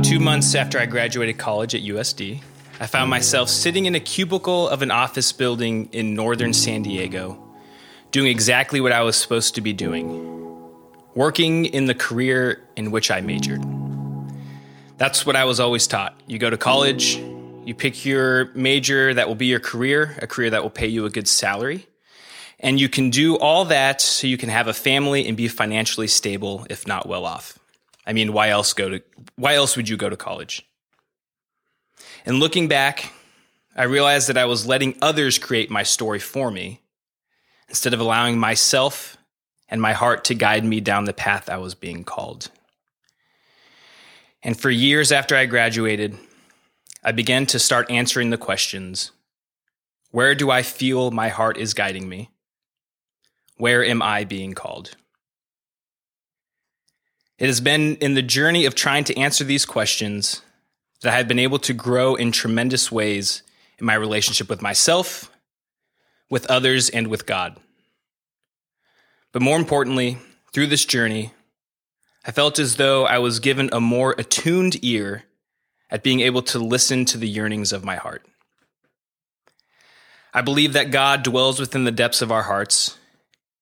About two months after I graduated college at USD, I found myself sitting in a cubicle of an office building in northern San Diego, doing exactly what I was supposed to be doing working in the career in which I majored. That's what I was always taught. You go to college, you pick your major that will be your career, a career that will pay you a good salary. And you can do all that so you can have a family and be financially stable, if not well off. I mean, why else go to why else would you go to college? And looking back, I realized that I was letting others create my story for me instead of allowing myself and my heart to guide me down the path I was being called. And for years after I graduated, I began to start answering the questions Where do I feel my heart is guiding me? Where am I being called? It has been in the journey of trying to answer these questions that I have been able to grow in tremendous ways in my relationship with myself, with others, and with God. But more importantly, through this journey, I felt as though I was given a more attuned ear at being able to listen to the yearnings of my heart. I believe that God dwells within the depths of our hearts,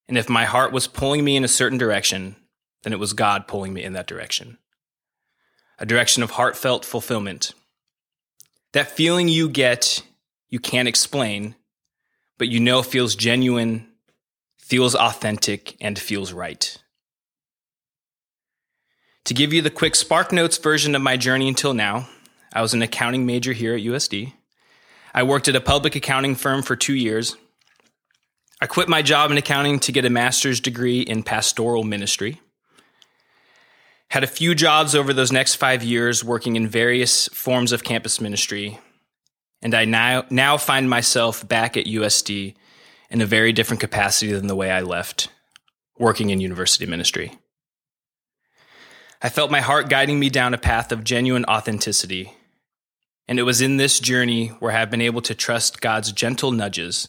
and if my heart was pulling me in a certain direction, then it was God pulling me in that direction. A direction of heartfelt fulfillment. That feeling you get, you can't explain, but you know feels genuine, feels authentic, and feels right. To give you the quick Spark Notes version of my journey until now, I was an accounting major here at USD. I worked at a public accounting firm for two years. I quit my job in accounting to get a master's degree in pastoral ministry. Had a few jobs over those next five years working in various forms of campus ministry. And I now, now find myself back at USD in a very different capacity than the way I left, working in university ministry. I felt my heart guiding me down a path of genuine authenticity. And it was in this journey where I have been able to trust God's gentle nudges,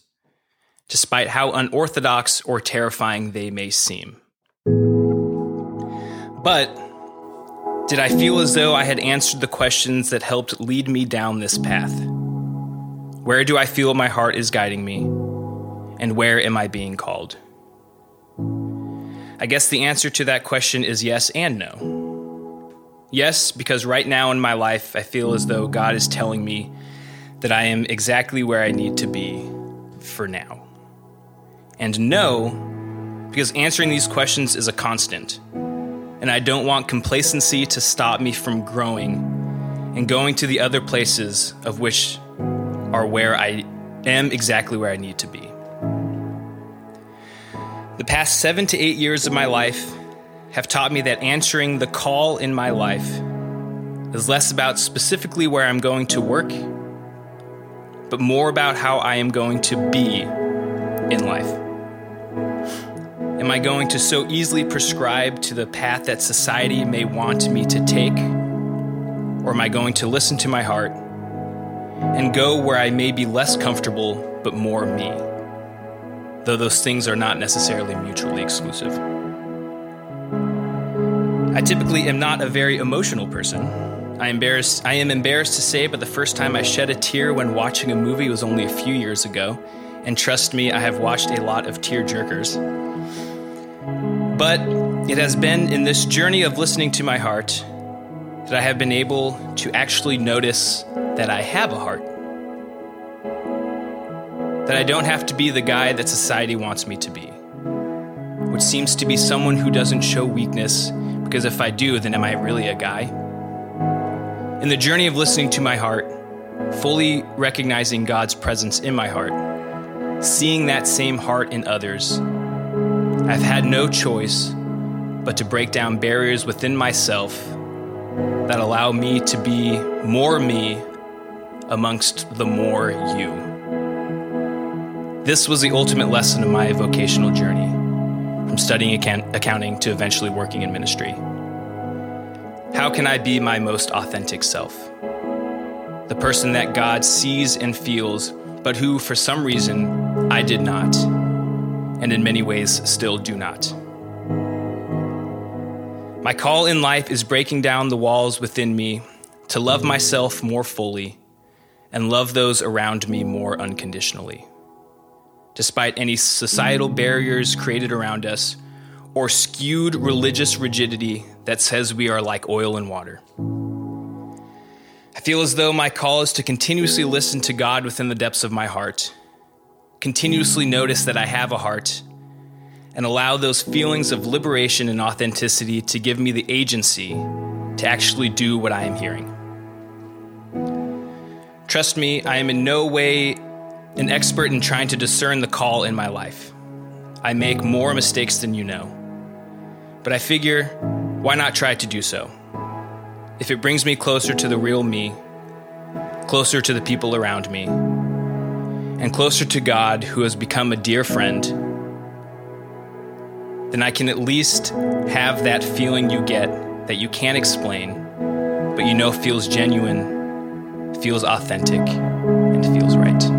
despite how unorthodox or terrifying they may seem. But did I feel as though I had answered the questions that helped lead me down this path? Where do I feel my heart is guiding me? And where am I being called? I guess the answer to that question is yes and no. Yes, because right now in my life, I feel as though God is telling me that I am exactly where I need to be for now. And no, because answering these questions is a constant. And I don't want complacency to stop me from growing and going to the other places of which are where I am exactly where I need to be. The past seven to eight years of my life have taught me that answering the call in my life is less about specifically where I'm going to work, but more about how I am going to be in life. Am I going to so easily prescribe to the path that society may want me to take? Or am I going to listen to my heart and go where I may be less comfortable but more me? though those things are not necessarily mutually exclusive. I typically am not a very emotional person. I, embarrassed, I am embarrassed to say, but the first time I shed a tear when watching a movie was only a few years ago. And trust me, I have watched a lot of tear jerkers. But it has been in this journey of listening to my heart that I have been able to actually notice that I have a heart that I don't have to be the guy that society wants me to be, which seems to be someone who doesn't show weakness, because if I do, then am I really a guy? In the journey of listening to my heart, fully recognizing God's presence in my heart, seeing that same heart in others, I've had no choice but to break down barriers within myself that allow me to be more me amongst the more you. This was the ultimate lesson of my vocational journey, from studying account- accounting to eventually working in ministry. How can I be my most authentic self? The person that God sees and feels, but who, for some reason, I did not, and in many ways still do not. My call in life is breaking down the walls within me to love myself more fully and love those around me more unconditionally. Despite any societal barriers created around us or skewed religious rigidity that says we are like oil and water. I feel as though my call is to continuously listen to God within the depths of my heart, continuously notice that I have a heart, and allow those feelings of liberation and authenticity to give me the agency to actually do what I am hearing. Trust me, I am in no way an expert in trying to discern the call in my life. I make more mistakes than you know. But I figure, why not try to do so? If it brings me closer to the real me, closer to the people around me, and closer to God who has become a dear friend, then I can at least have that feeling you get that you can't explain, but you know feels genuine, feels authentic, and feels right.